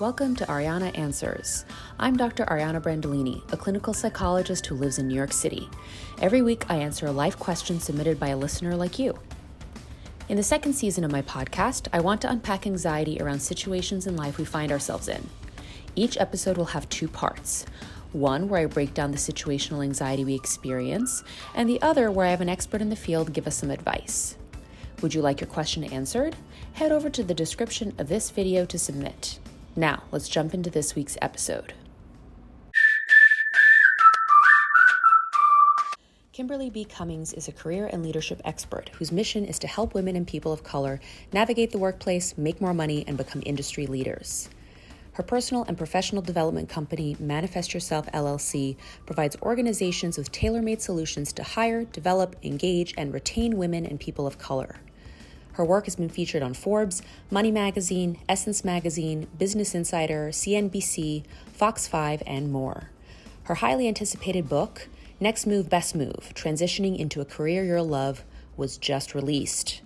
Welcome to Ariana Answers. I'm Dr. Ariana Brandolini, a clinical psychologist who lives in New York City. Every week, I answer a life question submitted by a listener like you. In the second season of my podcast, I want to unpack anxiety around situations in life we find ourselves in. Each episode will have two parts one where I break down the situational anxiety we experience, and the other where I have an expert in the field give us some advice. Would you like your question answered? Head over to the description of this video to submit. Now, let's jump into this week's episode. Kimberly B. Cummings is a career and leadership expert whose mission is to help women and people of color navigate the workplace, make more money, and become industry leaders. Her personal and professional development company, Manifest Yourself LLC, provides organizations with tailor made solutions to hire, develop, engage, and retain women and people of color. Her work has been featured on Forbes, Money Magazine, Essence Magazine, Business Insider, CNBC, Fox 5, and more. Her highly anticipated book, Next Move, Best Move Transitioning into a Career You'll Love, was just released.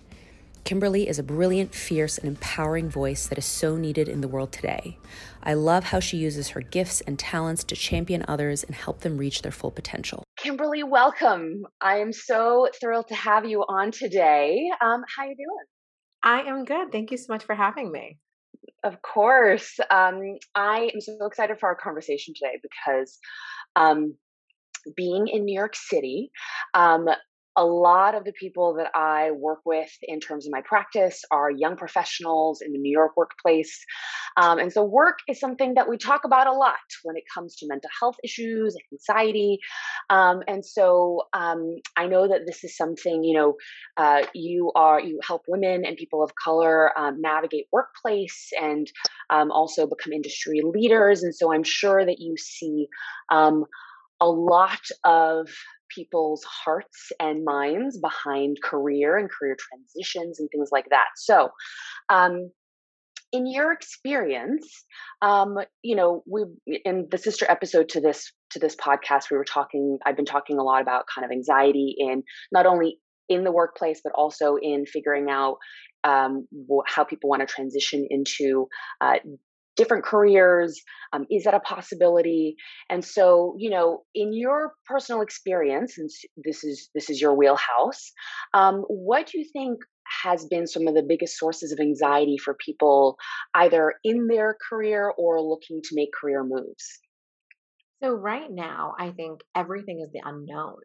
Kimberly is a brilliant, fierce, and empowering voice that is so needed in the world today. I love how she uses her gifts and talents to champion others and help them reach their full potential. Kimberly, welcome. I am so thrilled to have you on today. Um, how are you doing? I am good. Thank you so much for having me. Of course. Um, I am so excited for our conversation today because um, being in New York City, um, a lot of the people that I work with in terms of my practice are young professionals in the New York workplace. Um, and so, work is something that we talk about a lot when it comes to mental health issues, anxiety. Um, and so, um, I know that this is something, you know, uh, you are, you help women and people of color um, navigate workplace and um, also become industry leaders. And so, I'm sure that you see um, a lot of people's hearts and minds behind career and career transitions and things like that. So, um, in your experience, um, you know, we in the sister episode to this to this podcast, we were talking. I've been talking a lot about kind of anxiety in not only in the workplace, but also in figuring out um, how people want to transition into uh, different careers um, is that a possibility? And so you know in your personal experience and this is this is your wheelhouse um, what do you think has been some of the biggest sources of anxiety for people either in their career or looking to make career moves? So right now i think everything is the unknown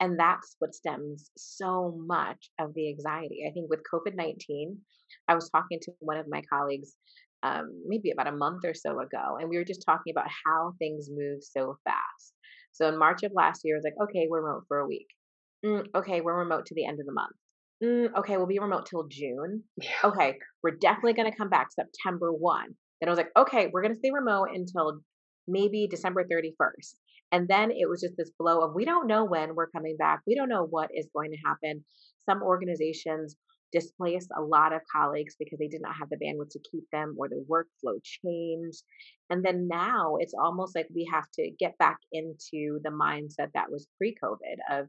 and that's what stems so much of the anxiety. I think with covid-19 i was talking to one of my colleagues um, maybe about a month or so ago, and we were just talking about how things move so fast. So in March of last year, it was like, okay, we're remote for a week. Mm, okay, we're remote to the end of the month. Mm, okay, we'll be remote till June. Yeah. Okay, we're definitely going to come back September 1. Then I was like, okay, we're going to stay remote until maybe December 31st. And then it was just this blow of we don't know when we're coming back. We don't know what is going to happen. Some organizations displaced a lot of colleagues because they did not have the bandwidth to keep them or the workflow changed. And then now it's almost like we have to get back into the mindset that was pre COVID of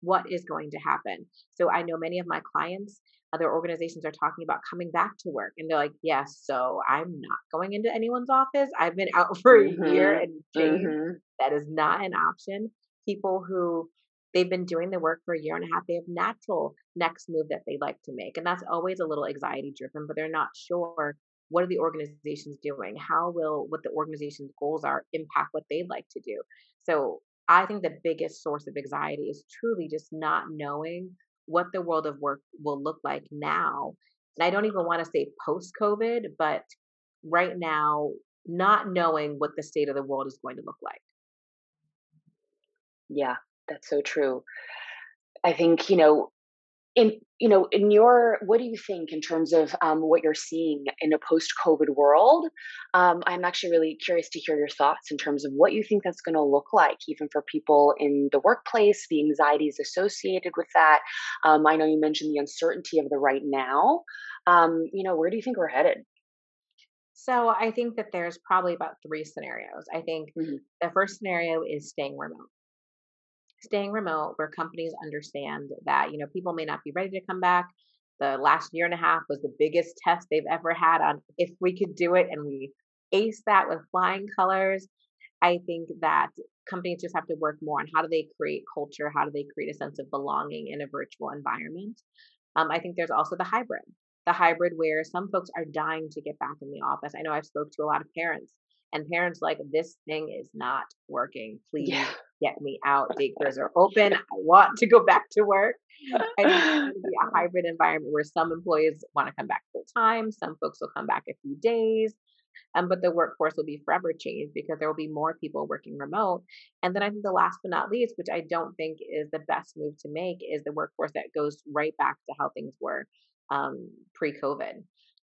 what is going to happen. So I know many of my clients, other organizations are talking about coming back to work and they're like, yes, so I'm not going into anyone's office. I've been out for mm-hmm. a year and mm-hmm. that is not an option. People who they've been doing the work for a year and a half. They have natural next move that they like to make. And that's always a little anxiety driven, but they're not sure what are the organizations doing? How will what the organization's goals are impact what they'd like to do? So I think the biggest source of anxiety is truly just not knowing what the world of work will look like now. And I don't even want to say post COVID, but right now, not knowing what the state of the world is going to look like. Yeah, that's so true. I think, you know, in you know in your what do you think in terms of um, what you're seeing in a post-covid world? Um, i'm actually really curious to hear your thoughts in terms of what you think that's going to look like even for people in the workplace the anxieties associated with that. Um, i know you mentioned the uncertainty of the right now. Um, you know where do you think we're headed? So i think that there's probably about three scenarios. I think mm-hmm. the first scenario is staying remote staying remote where companies understand that you know people may not be ready to come back the last year and a half was the biggest test they've ever had on if we could do it and we ace that with flying colors. I think that companies just have to work more on how do they create culture, how do they create a sense of belonging in a virtual environment. Um, I think there's also the hybrid, the hybrid where some folks are dying to get back in the office. I know I've spoke to a lot of parents and parents like this thing is not working. Please yeah. Get me out. Daycares are open. I want to go back to work. I think be a hybrid environment where some employees want to come back full time, some folks will come back a few days. Um, but the workforce will be forever changed because there will be more people working remote. And then I think the last but not least, which I don't think is the best move to make, is the workforce that goes right back to how things were um, pre COVID.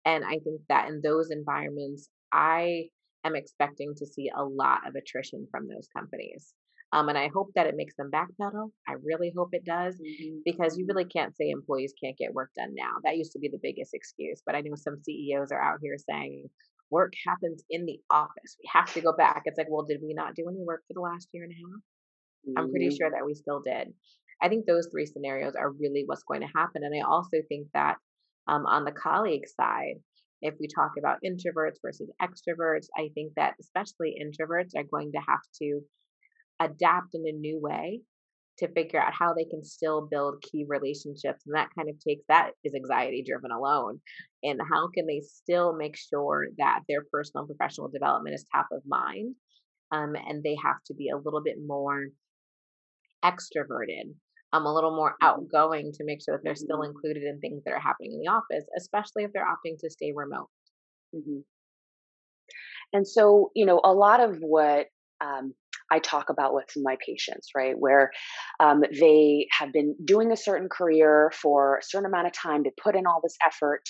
And I think that in those environments, I am expecting to see a lot of attrition from those companies. Um, and I hope that it makes them backpedal. I really hope it does mm-hmm. because you really can't say employees can't get work done now. That used to be the biggest excuse. But I know some CEOs are out here saying work happens in the office. We have to go back. It's like, well, did we not do any work for the last year and a half? Mm-hmm. I'm pretty mm-hmm. sure that we still did. I think those three scenarios are really what's going to happen. And I also think that um, on the colleague side, if we talk about introverts versus extroverts, I think that especially introverts are going to have to adapt in a new way to figure out how they can still build key relationships. And that kind of takes that is anxiety driven alone. And how can they still make sure that their personal and professional development is top of mind? Um, and they have to be a little bit more extroverted um, a little more mm-hmm. outgoing to make sure that they're still mm-hmm. included in things that are happening in the office, especially if they're opting to stay remote. Mm-hmm. And so, you know, a lot of what um, I talk about with my patients, right? Where um, they have been doing a certain career for a certain amount of time, they put in all this effort,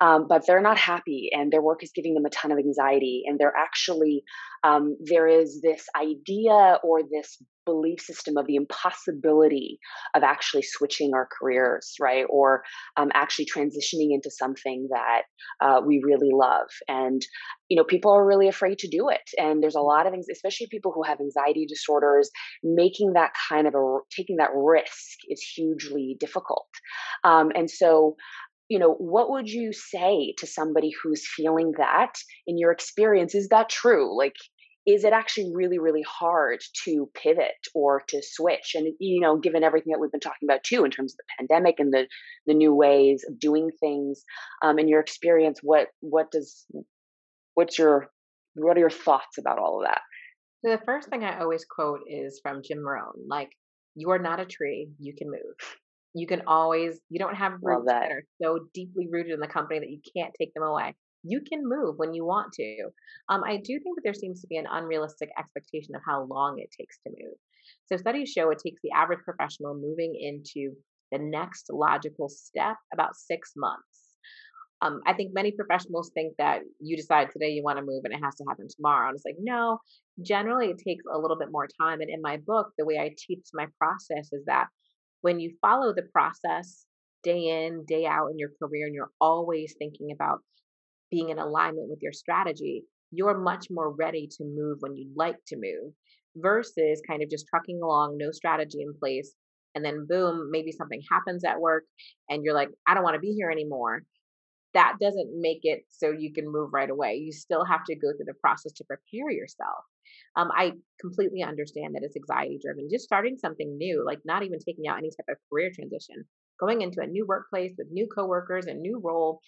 um, but they're not happy and their work is giving them a ton of anxiety. And they're actually, um, there is this idea or this belief system of the impossibility of actually switching our careers, right? Or um, actually transitioning into something that uh, we really love. And, you know, people are really afraid to do it. And there's a lot of things, especially people who have anxiety disorders, making that kind of a, taking that risk is hugely difficult. Um, and so, you know, what would you say to somebody who's feeling that in your experience? Is that true? Like, is it actually really really hard to pivot or to switch? And you know given everything that we've been talking about too in terms of the pandemic and the the new ways of doing things um, in your experience what what does what's your what are your thoughts about all of that? So the first thing i always quote is from jim rohn like you are not a tree you can move. You can always you don't have roots that. that. are so deeply rooted in the company that you can't take them away you can move when you want to. Um, I do think that there seems to be an unrealistic expectation of how long it takes to move. So studies show it takes the average professional moving into the next logical step about six months. Um, I think many professionals think that you decide today you want to move and it has to happen tomorrow. And it's like, no, generally it takes a little bit more time. And in my book, the way I teach my process is that when you follow the process day in, day out in your career, and you're always thinking about being in alignment with your strategy, you're much more ready to move when you'd like to move versus kind of just trucking along, no strategy in place. And then, boom, maybe something happens at work and you're like, I don't want to be here anymore. That doesn't make it so you can move right away. You still have to go through the process to prepare yourself. Um, I completely understand that it's anxiety driven. Just starting something new, like not even taking out any type of career transition, going into a new workplace with new coworkers, a new role,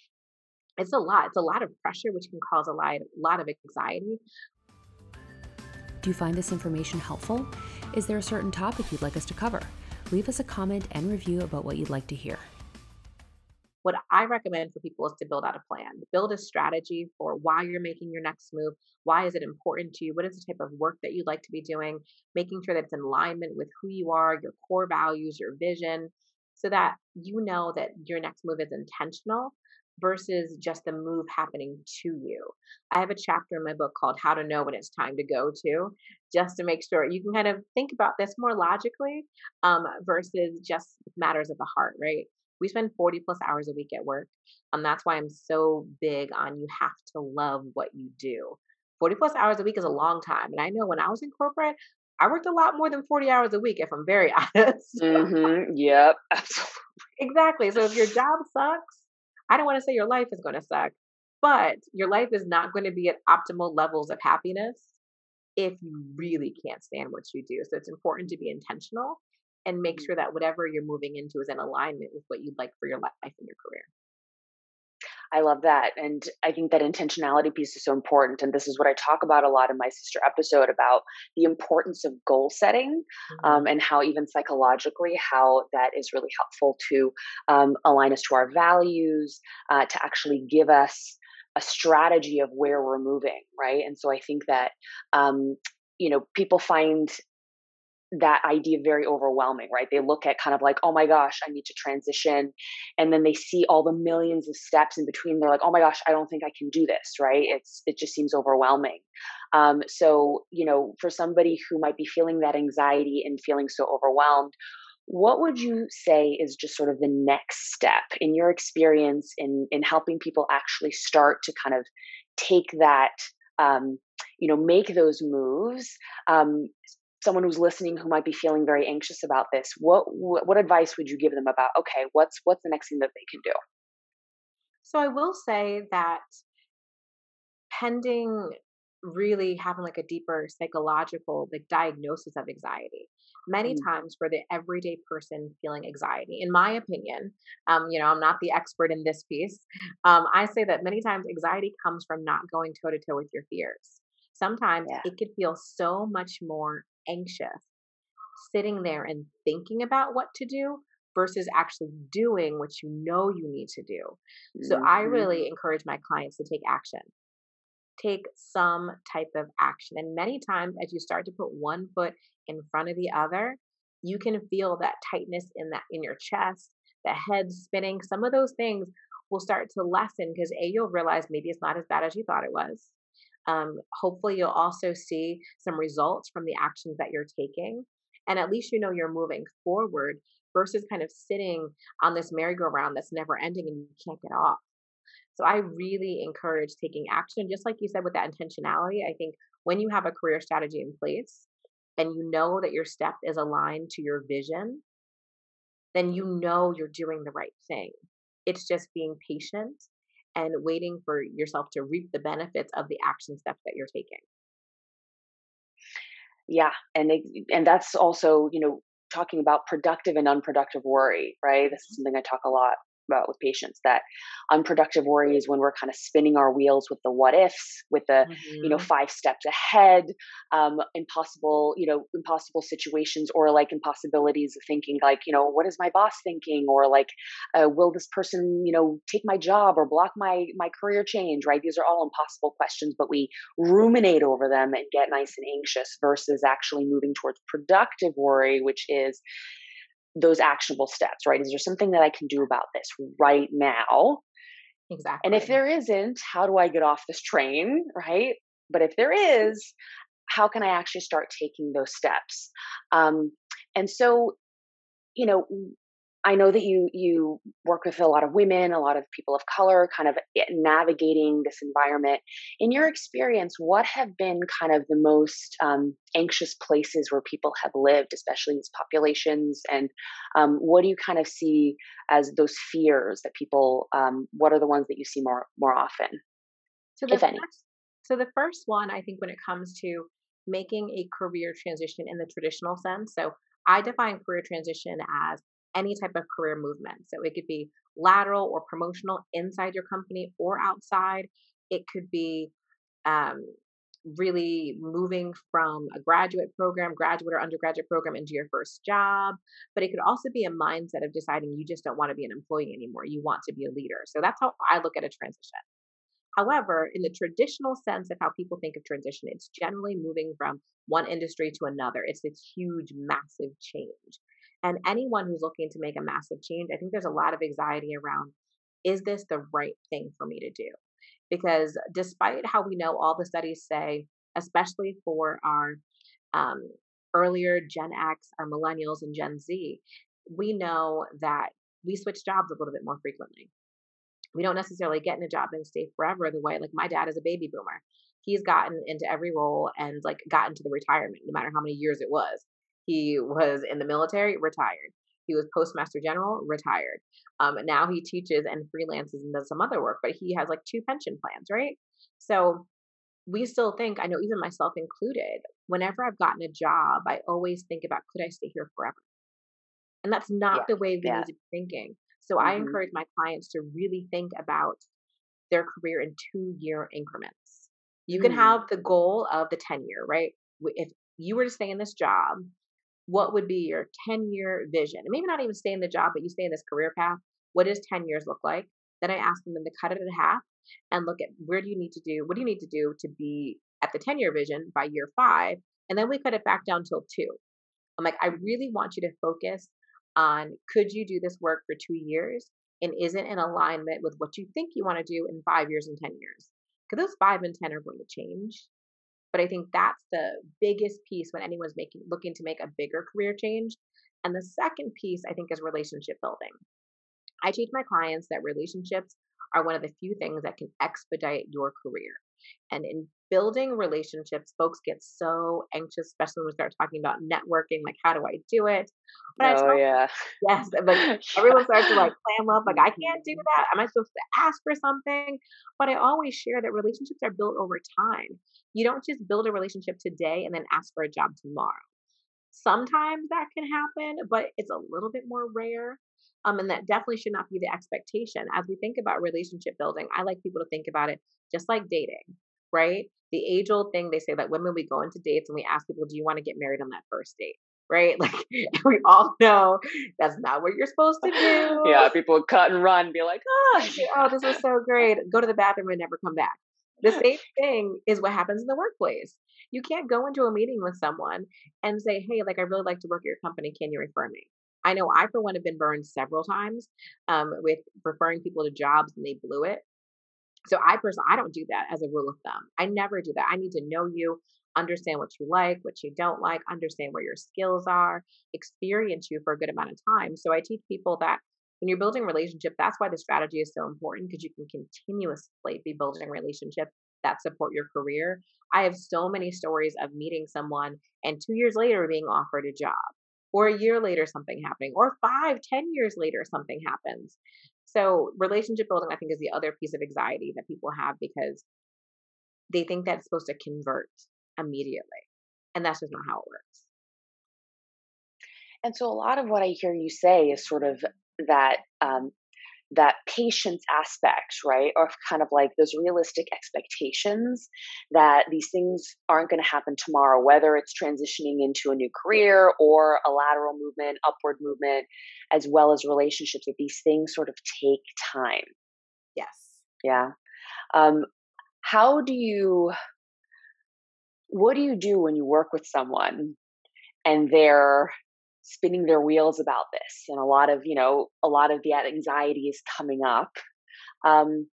it's a lot. It's a lot of pressure, which can cause a lot, a lot of anxiety. Do you find this information helpful? Is there a certain topic you'd like us to cover? Leave us a comment and review about what you'd like to hear. What I recommend for people is to build out a plan, build a strategy for why you're making your next move. Why is it important to you? What is the type of work that you'd like to be doing? Making sure that it's in alignment with who you are, your core values, your vision, so that you know that your next move is intentional versus just the move happening to you. I have a chapter in my book called How to Know When It's Time to Go To, just to make sure you can kind of think about this more logically um, versus just matters of the heart, right? We spend 40 plus hours a week at work. And that's why I'm so big on you have to love what you do. 40 plus hours a week is a long time. And I know when I was in corporate, I worked a lot more than 40 hours a week, if I'm very honest. mm-hmm. Yep, absolutely. Exactly. So if your job sucks, I don't want to say your life is going to suck, But your life is not going to be at optimal levels of happiness if you really can't stand what you do. So it's important to be intentional and make mm-hmm. sure that whatever you're moving into is in alignment with what you'd like for your life and your career. I love that. And I think that intentionality piece is so important. And this is what I talk about a lot in my sister episode about the importance of goal setting mm-hmm. um, and how, even psychologically, how that is really helpful to um, align us to our values, uh, to actually give us a strategy of where we're moving. Right. And so I think that, um, you know, people find that idea very overwhelming, right? They look at kind of like, oh my gosh, I need to transition. And then they see all the millions of steps in between. They're like, oh my gosh, I don't think I can do this, right? It's it just seems overwhelming. Um, so, you know, for somebody who might be feeling that anxiety and feeling so overwhelmed, what would you say is just sort of the next step in your experience in in helping people actually start to kind of take that um, you know make those moves um, someone who's listening who might be feeling very anxious about this what, what what advice would you give them about okay what's what's the next thing that they can do so i will say that pending really having like a deeper psychological like diagnosis of anxiety many mm-hmm. times for the everyday person feeling anxiety in my opinion um you know i'm not the expert in this piece um i say that many times anxiety comes from not going toe to toe with your fears sometimes yeah. it could feel so much more anxious sitting there and thinking about what to do versus actually doing what you know you need to do. So mm-hmm. I really encourage my clients to take action. Take some type of action. And many times as you start to put one foot in front of the other, you can feel that tightness in that in your chest, the head spinning. Some of those things will start to lessen because A, you'll realize maybe it's not as bad as you thought it was. Um, hopefully, you'll also see some results from the actions that you're taking. And at least you know you're moving forward versus kind of sitting on this merry-go-round that's never ending and you can't get off. So I really encourage taking action. Just like you said with that intentionality, I think when you have a career strategy in place and you know that your step is aligned to your vision, then you know you're doing the right thing. It's just being patient and waiting for yourself to reap the benefits of the action steps that you're taking yeah and they, and that's also you know talking about productive and unproductive worry right this is mm-hmm. something i talk a lot about with patients that unproductive worry is when we're kind of spinning our wheels with the what ifs with the mm-hmm. you know mm-hmm. five steps ahead um, impossible you know impossible situations or like impossibilities of thinking like you know what is my boss thinking or like uh, will this person you know take my job or block my my career change right these are all impossible questions but we ruminate over them and get nice and anxious versus actually moving towards productive worry which is those actionable steps, right? Is there something that I can do about this right now? Exactly. And if there isn't, how do I get off this train, right? But if there is, how can I actually start taking those steps? Um, and so, you know, I know that you you work with a lot of women, a lot of people of color, kind of navigating this environment. In your experience, what have been kind of the most um, anxious places where people have lived, especially these populations? And um, what do you kind of see as those fears that people? Um, what are the ones that you see more more often, so if any? So the first one, I think, when it comes to making a career transition in the traditional sense, so I define career transition as any type of career movement. So it could be lateral or promotional inside your company or outside. It could be um, really moving from a graduate program, graduate or undergraduate program into your first job. But it could also be a mindset of deciding you just don't want to be an employee anymore. You want to be a leader. So that's how I look at a transition. However, in the traditional sense of how people think of transition, it's generally moving from one industry to another. It's this huge, massive change. And anyone who's looking to make a massive change, I think there's a lot of anxiety around is this the right thing for me to do? Because despite how we know all the studies say, especially for our um, earlier Gen X, our millennials, and Gen Z, we know that we switch jobs a little bit more frequently. We don't necessarily get in a job and stay forever the way, like my dad is a baby boomer. He's gotten into every role and like gotten to the retirement, no matter how many years it was. He was in the military, retired. He was postmaster general, retired. Um, now he teaches and freelances and does some other work, but he has like two pension plans, right? So we still think, I know even myself included, whenever I've gotten a job, I always think about could I stay here forever? And that's not yeah, the way we yeah. need to be thinking. So mm-hmm. I encourage my clients to really think about their career in two year increments. You mm. can have the goal of the 10 year, right? If you were to stay in this job, what would be your 10 year vision? And maybe not even stay in the job, but you stay in this career path. What does 10 years look like? Then I ask them to cut it in half and look at where do you need to do, what do you need to do to be at the 10 year vision by year five? And then we cut it back down till two. I'm like, I really want you to focus on could you do this work for two years and isn't in alignment with what you think you want to do in five years and 10 years? Because those five and 10 are going to change. But I think that's the biggest piece when anyone's making looking to make a bigger career change. And the second piece I think is relationship building. I teach my clients that relationships are one of the few things that can expedite your career. And in building relationships, folks get so anxious, especially when we start talking about networking, like how do I do it? But oh yeah, yes, but everyone starts to like clam up, like I can't do that. Am I supposed to ask for something? But I always share that relationships are built over time. You don't just build a relationship today and then ask for a job tomorrow. Sometimes that can happen, but it's a little bit more rare. Um, and that definitely should not be the expectation. As we think about relationship building, I like people to think about it just like dating, right? The age old thing they say that women, we go into dates and we ask people, do you want to get married on that first date? Right? Like we all know that's not what you're supposed to do. Yeah, people would cut and run, be like, oh, oh, this was so great. Go to the bathroom and never come back. The same thing is what happens in the workplace. You can't go into a meeting with someone and say, hey, like, I really like to work at your company. Can you refer me? I know I, for one, have been burned several times um, with referring people to jobs and they blew it. So I personally, I don't do that as a rule of thumb. I never do that. I need to know you, understand what you like, what you don't like, understand where your skills are, experience you for a good amount of time. So I teach people that when you're building relationship, that's why the strategy is so important because you can continuously be building relationships that support your career. I have so many stories of meeting someone and two years later being offered a job or a year later something happening or five ten years later something happens so relationship building i think is the other piece of anxiety that people have because they think that's supposed to convert immediately and that's just not how it works. And so a lot of what i hear you say is sort of that um, that patience aspect, right? Or kind of like those realistic expectations that these things aren't going to happen tomorrow, whether it's transitioning into a new career or a lateral movement, upward movement, as well as relationships, that these things sort of take time. Yes. Yeah. Um, how do you, what do you do when you work with someone and they're spinning their wheels about this and a lot of you know a lot of the anxiety is coming up. Um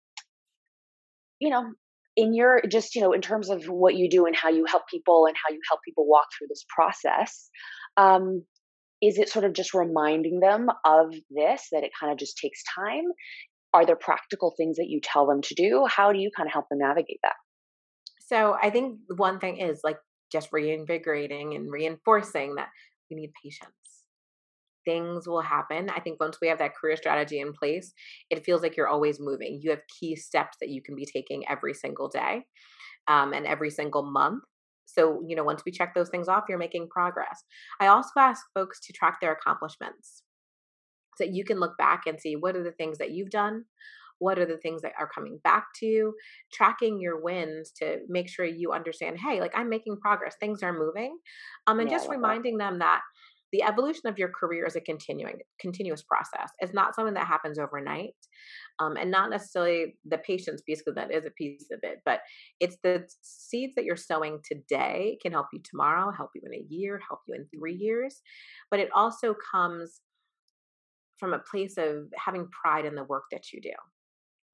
you know in your just you know in terms of what you do and how you help people and how you help people walk through this process um is it sort of just reminding them of this that it kind of just takes time? Are there practical things that you tell them to do? How do you kind of help them navigate that? So i think one thing is like just reinvigorating and reinforcing that we need patience things will happen. I think once we have that career strategy in place, it feels like you're always moving. You have key steps that you can be taking every single day um, and every single month. So, you know, once we check those things off, you're making progress. I also ask folks to track their accomplishments so that you can look back and see what are the things that you've done. What are the things that are coming back to you? Tracking your wins to make sure you understand, hey, like I'm making progress, things are moving. Um, and yeah, just reminding that. them that the evolution of your career is a continuing continuous process it's not something that happens overnight um, and not necessarily the patience piece because that is a piece of it but it's the seeds that you're sowing today can help you tomorrow help you in a year help you in three years but it also comes from a place of having pride in the work that you do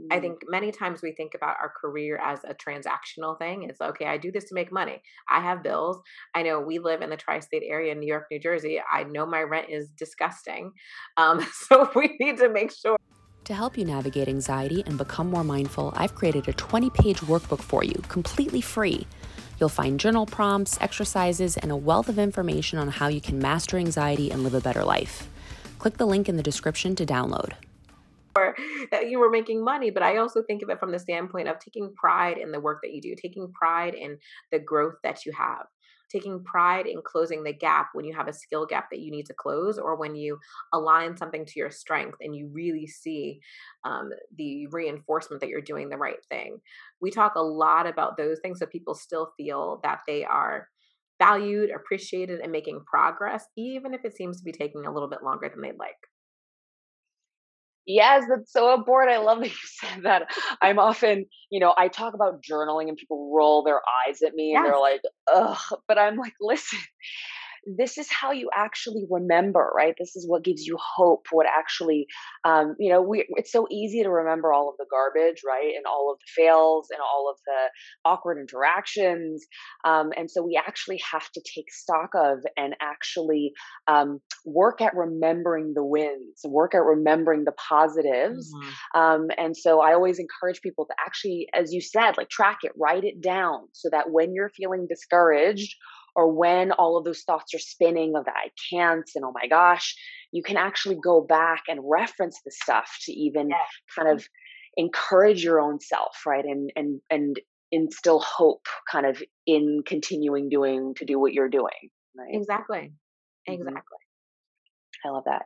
I mm. think many times we think about our career as a transactional thing. It's okay, I do this to make money. I have bills. I know we live in the tri state area in New York, New Jersey. I know my rent is disgusting. Um, so we need to make sure. To help you navigate anxiety and become more mindful, I've created a 20 page workbook for you, completely free. You'll find journal prompts, exercises, and a wealth of information on how you can master anxiety and live a better life. Click the link in the description to download. Or that you were making money, but I also think of it from the standpoint of taking pride in the work that you do, taking pride in the growth that you have taking pride in closing the gap when you have a skill gap that you need to close or when you align something to your strength and you really see um, the reinforcement that you're doing the right thing. We talk a lot about those things so people still feel that they are valued appreciated and making progress even if it seems to be taking a little bit longer than they'd like Yes, that's so important. I love that you said that. I'm often, you know, I talk about journaling and people roll their eyes at me and they're like, ugh. But I'm like, listen, this is how you actually remember, right? This is what gives you hope. What actually, um, you know, we it's so easy to remember all of the garbage, right, and all of the fails and all of the awkward interactions, um, and so we actually have to take stock of and actually um, work at remembering the wins, work at remembering the positives, mm-hmm. Um, and so I always encourage people to actually, as you said, like track it, write it down, so that when you're feeling discouraged or when all of those thoughts are spinning of that I can't and oh my gosh, you can actually go back and reference the stuff to even kind of encourage your own self, right? And and and instill hope kind of in continuing doing to do what you're doing. Right. Exactly. Mm-hmm. Exactly. I love that.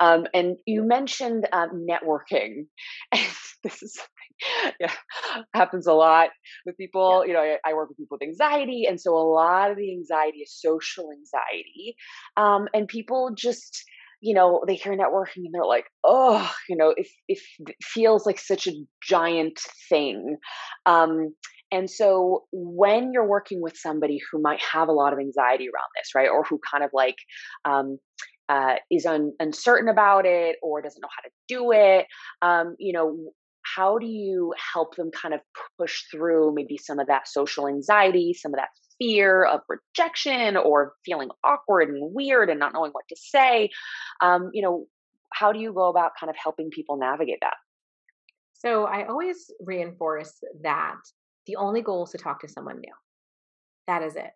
Um, and you mentioned um, networking. this is yeah happens a lot with people. Yeah. You know, I, I, work with people with anxiety, and so a lot of the anxiety is social anxiety. Um, and people just you know they hear networking and they're like oh you know if if it feels like such a giant thing um and so when you're working with somebody who might have a lot of anxiety around this right or who kind of like um uh, is un- uncertain about it or doesn't know how to do it um, you know how do you help them kind of push through maybe some of that social anxiety some of that fear of rejection or feeling awkward and weird and not knowing what to say? Um, you know how do you go about kind of helping people navigate that? So i always reinforce that the only goal is to talk to someone new. That is it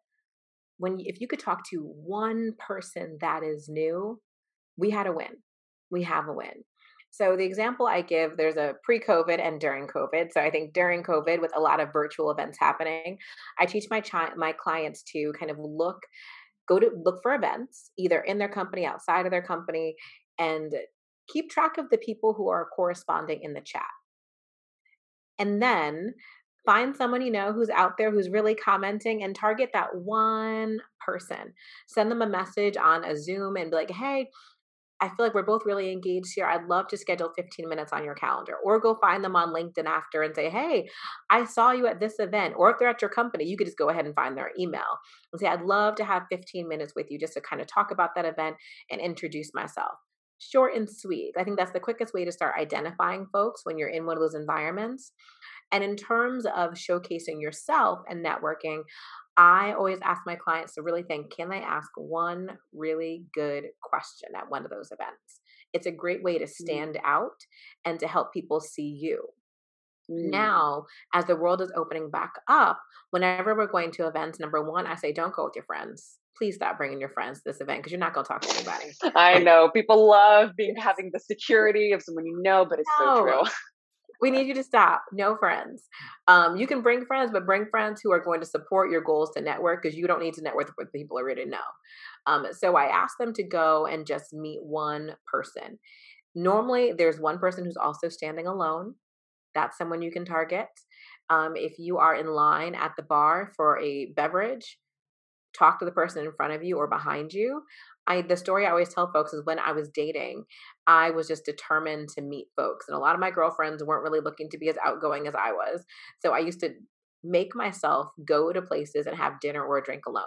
when if you could talk to one person that is new, we had a win. We have a win. So the example I give, there's a pre-COVID and during COVID. So I think during COVID, with a lot of virtual events happening, I teach my chi- my clients to kind of look, go to look for events either in their company, outside of their company, and keep track of the people who are corresponding in the chat. And then find someone you know who's out there who's really commenting and target that one person. Send them a message on a Zoom and be like, hey, I feel like we're both really engaged here. I'd love to schedule 15 minutes on your calendar or go find them on LinkedIn after and say, Hey, I saw you at this event. Or if they're at your company, you could just go ahead and find their email and say, I'd love to have 15 minutes with you just to kind of talk about that event and introduce myself. Short and sweet. I think that's the quickest way to start identifying folks when you're in one of those environments. And in terms of showcasing yourself and networking, I always ask my clients to really think can they ask one really good question at one of those events? It's a great way to mm. stand mm. out and to help people see you. Mm. Now, as the world is opening back up, whenever we're going to events, number one, I say don't go with your friends. Please stop bringing your friends to this event because you're not going to talk to anybody. I know people love being having the security of someone you know, but it's no. so true we need you to stop. No friends. Um, you can bring friends, but bring friends who are going to support your goals to network because you don't need to network with people already know. Um, so I asked them to go and just meet one person. Normally, there's one person who's also standing alone. That's someone you can target. Um, if you are in line at the bar for a beverage, talk to the person in front of you or behind you. I the story I always tell folks is when I was dating, I was just determined to meet folks. And a lot of my girlfriends weren't really looking to be as outgoing as I was. So I used to make myself go to places and have dinner or a drink alone.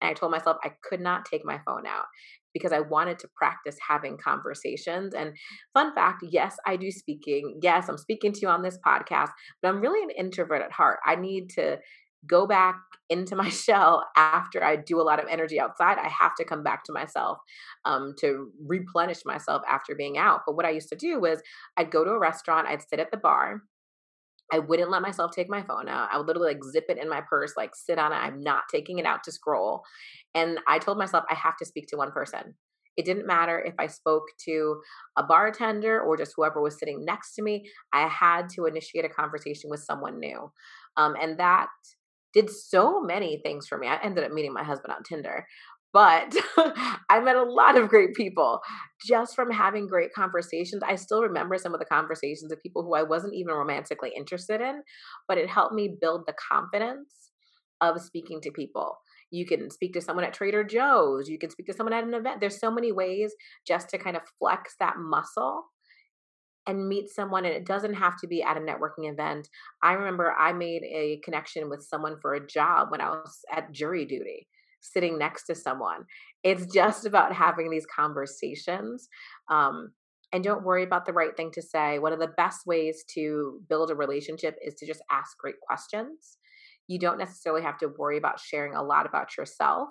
And I told myself I could not take my phone out because I wanted to practice having conversations. And fun fact yes, I do speaking. Yes, I'm speaking to you on this podcast, but I'm really an introvert at heart. I need to go back into my shell after I do a lot of energy outside. I have to come back to myself um, to replenish myself after being out. But what I used to do was I'd go to a restaurant, I'd sit at the bar. I wouldn't let myself take my phone out. I would literally like zip it in my purse, like sit on it. I'm not taking it out to scroll. And I told myself I have to speak to one person. It didn't matter if I spoke to a bartender or just whoever was sitting next to me. I had to initiate a conversation with someone new. Um, and that did so many things for me. I ended up meeting my husband on Tinder, but I met a lot of great people just from having great conversations. I still remember some of the conversations of people who I wasn't even romantically interested in, but it helped me build the confidence of speaking to people. You can speak to someone at Trader Joe's, you can speak to someone at an event. There's so many ways just to kind of flex that muscle and meet someone and it doesn't have to be at a networking event. I remember i made a connection with someone for a job when i was at jury duty sitting next to someone. It's just about having these conversations um, and don't worry about the right thing to say. One of the best ways to build a relationship is to just ask great questions. You don't necessarily have to worry about sharing a lot about yourself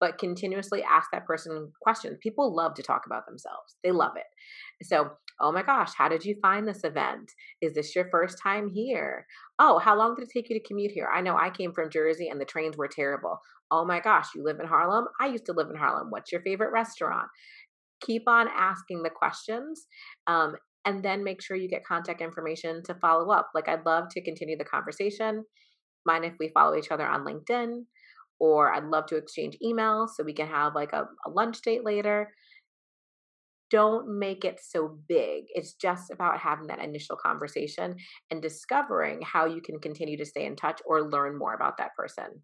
but continuously ask that person questions. People love to talk about themselves. They love it. So, oh my gosh, how did you find this event? Is this your first time here? Oh, how long did it take you to commute here? I know I came from Jersey and the trains were terrible. Oh my gosh, you live in Harlem? I used to live in Harlem. What's your favorite restaurant? Keep on asking the questions. Um, and then make sure you get contact information to follow up. Like, I'd love to continue the conversation. Mind if we follow each other on LinkedIn? Or I'd love to exchange emails so we can have like a, a lunch date later. Don't make it so big. It's just about having that initial conversation and discovering how you can continue to stay in touch or learn more about that person.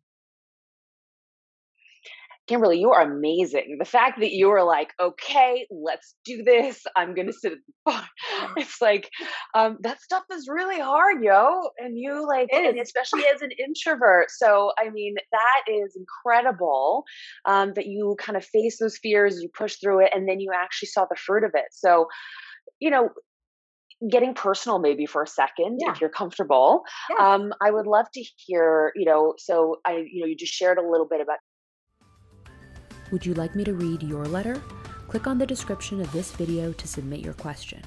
Kimberly, you are amazing. The fact that you were like, okay, let's do this. I'm going to sit at the bar. It's like, um, that stuff is really hard, yo. And you like, and especially as an introvert. So, I mean, that is incredible um, that you kind of face those fears, you push through it, and then you actually saw the fruit of it. So, you know, getting personal maybe for a second yeah. if you're comfortable yeah. um, i would love to hear you know so i you know you just shared a little bit about would you like me to read your letter? Click on the description of this video to submit your question.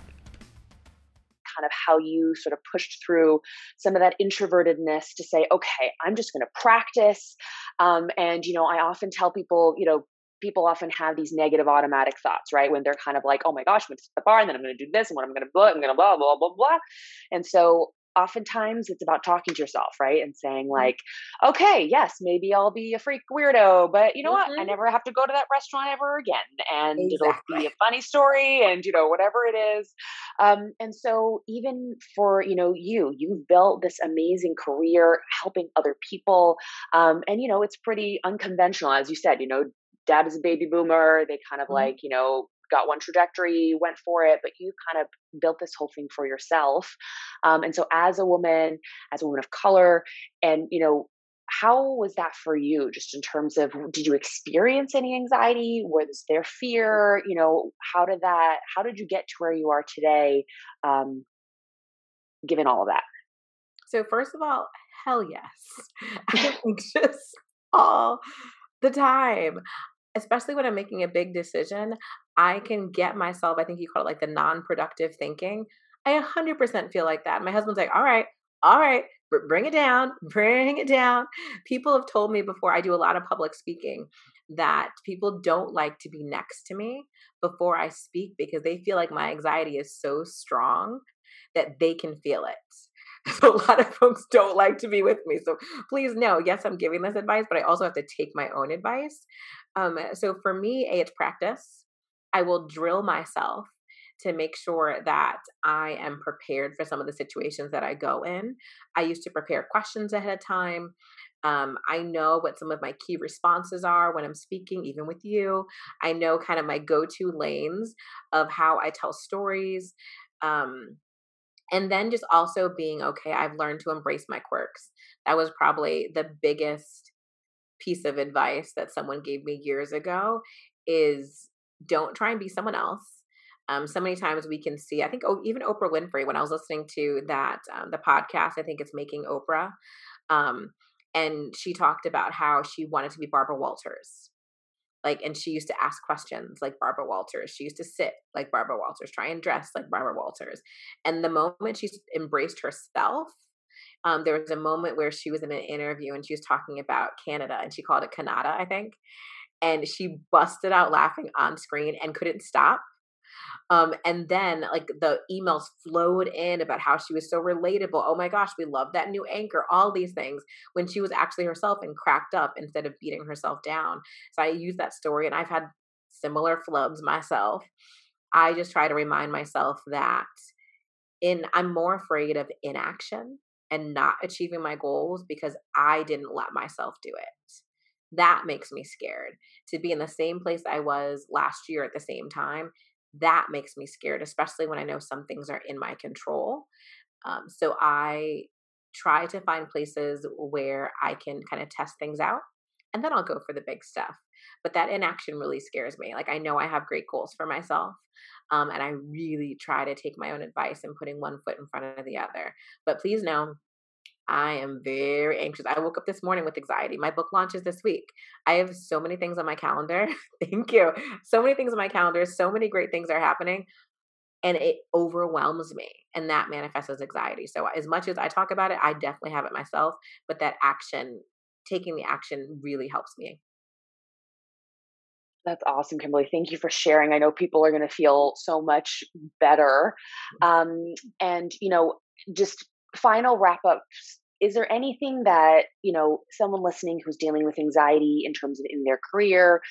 Kind of how you sort of pushed through some of that introvertedness to say, okay, I'm just going to practice. Um, and, you know, I often tell people, you know, people often have these negative automatic thoughts, right? When they're kind of like, oh my gosh, I'm going to the bar and then I'm going to do this and what I'm going to blah, I'm going to blah, blah, blah, blah. And so oftentimes it's about talking to yourself, right? And saying, mm-hmm. like, okay, yes, maybe I'll be a freak weirdo, but you know mm-hmm. what? I mm-hmm. never have to go to that restaurant ever again. And exactly. it'll be a funny story and, you know, whatever it is. Um, and so, even for, you know, you, you've built this amazing career helping other people. Um, and, you know, it's pretty unconventional, as you said, you know, dad is a baby boomer. They kind of mm-hmm. like, you know, got one trajectory, went for it, but you kind of built this whole thing for yourself. Um, and so, as a woman, as a woman of color, and you know, how was that for you? Just in terms of, did you experience any anxiety? Was there fear? You know, how did that? How did you get to where you are today? Um, given all of that. So first of all, hell yes. I'm anxious all the time especially when I'm making a big decision, I can get myself, I think you call it like the non productive thinking. I 100% feel like that. My husband's like, all right, all right, bring it down, bring it down. People have told me before, I do a lot of public speaking, that people don't like to be next to me before I speak because they feel like my anxiety is so strong that they can feel it. So a lot of folks don't like to be with me. So please know, yes, I'm giving this advice, but I also have to take my own advice. Um, so for me, a it's practice. I will drill myself to make sure that I am prepared for some of the situations that I go in. I used to prepare questions ahead of time. Um, I know what some of my key responses are when I'm speaking, even with you. I know kind of my go to lanes of how I tell stories. Um, and then just also being okay, I've learned to embrace my quirks. That was probably the biggest piece of advice that someone gave me years ago is don't try and be someone else. Um, so many times we can see, I think oh, even Oprah Winfrey, when I was listening to that, um, the podcast, I think it's Making Oprah. Um, and she talked about how she wanted to be Barbara Walters like and she used to ask questions like barbara walters. She used to sit like barbara walters try and dress like barbara walters. And the moment she embraced herself um, there was a moment where she was in an interview and she was talking about canada and she called it canada i think. And she busted out laughing on screen and couldn't stop. Um, and then like the emails flowed in about how she was so relatable. Oh my gosh, we love that new anchor, all these things when she was actually herself and cracked up instead of beating herself down. So I use that story and I've had similar flubs myself. I just try to remind myself that in I'm more afraid of inaction and not achieving my goals because I didn't let myself do it. That makes me scared. To be in the same place I was last year at the same time, that makes me scared, especially when I know some things are in my control. Um, so I try to find places where I can kind of test things out and then I'll go for the big stuff. But that inaction really scares me. Like I know I have great goals for myself. Um, and I really try to take my own advice and putting one foot in front of the other. But please know I am very anxious. I woke up this morning with anxiety. My book launches this week. I have so many things on my calendar. Thank you. So many things on my calendar. So many great things are happening. And it overwhelms me. And that manifests as anxiety. So, as much as I talk about it, I definitely have it myself. But that action, taking the action, really helps me. That's awesome, Kimberly. Thank you for sharing. I know people are going to feel so much better. Mm-hmm. Um, and, you know, just final wrap up is there anything that you know someone listening who's dealing with anxiety in terms of in their career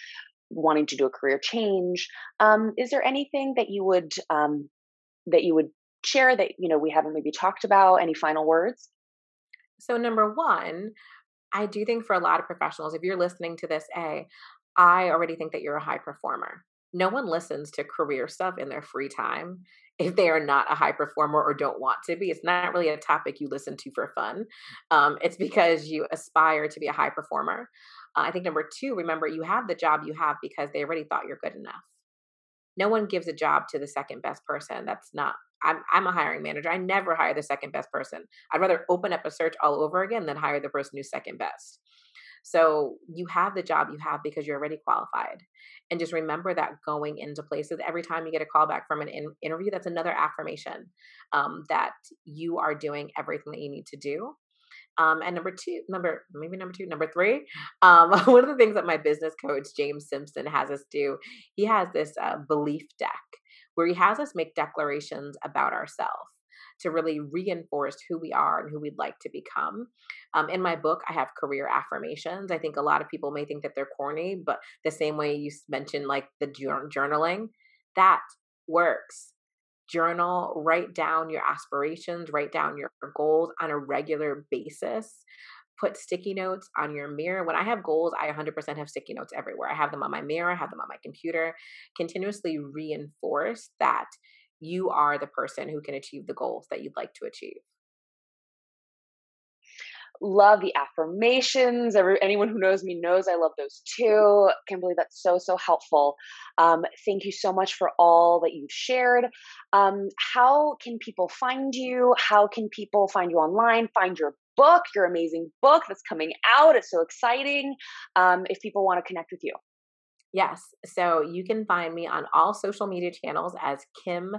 wanting to do a career change um, is there anything that you would um, that you would share that you know we haven't maybe talked about? Any final words? So number one i do think for a lot of professionals if you're listening to this a i already think that you're a high performer. No one listens to career stuff in their free time if they are not a high performer or don't want to be. It's not really a topic you listen to for fun. Um, it's because you aspire to be a high performer. Uh, I think number two, remember you have the job you have because they already thought you're good enough. No one gives a job to the second best person. That's not. I'm I'm a hiring manager. I never hire the second best person. I'd rather open up a search all over again than hire the person who's second best. So you have the job you have because you're already qualified. And just remember that going into places, every time you get a call back from an in- interview, that's another affirmation um, that you are doing everything that you need to do. Um, and number two, number maybe number two, number three, um, one of the things that my business coach James Simpson has us do, he has this uh, belief deck where he has us make declarations about ourselves to really reinforce who we are and who we'd like to become. Um, in my book, I have career affirmations. I think a lot of people may think that they're corny, but the same way you mentioned, like the journaling, that works. Journal, write down your aspirations, write down your goals on a regular basis put sticky notes on your mirror. When I have goals, I 100% have sticky notes everywhere. I have them on my mirror, I have them on my computer. Continuously reinforce that you are the person who can achieve the goals that you'd like to achieve love the affirmations. Every, anyone who knows me knows I love those too. Kimberly, that's so, so helpful. Um, thank you so much for all that you've shared. Um, how can people find you? How can people find you online, find your book, your amazing book that's coming out? It's so exciting. Um, if people want to connect with you. Yes. So you can find me on all social media channels as Kim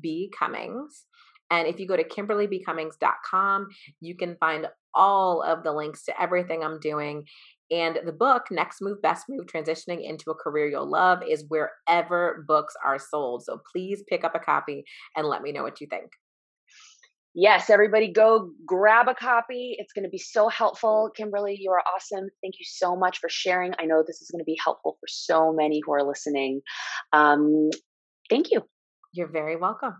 B. Cummings. And if you go to kimberlybcummings.com, you can find all of the links to everything I'm doing. And the book, Next Move, Best Move Transitioning into a Career You'll Love, is wherever books are sold. So please pick up a copy and let me know what you think yes, everybody go grab a copy. It's going to be so helpful. Kimberly, you are awesome. Thank you so much for sharing. I know this is going to be helpful for so many who are listening. Um, thank you. You're very welcome.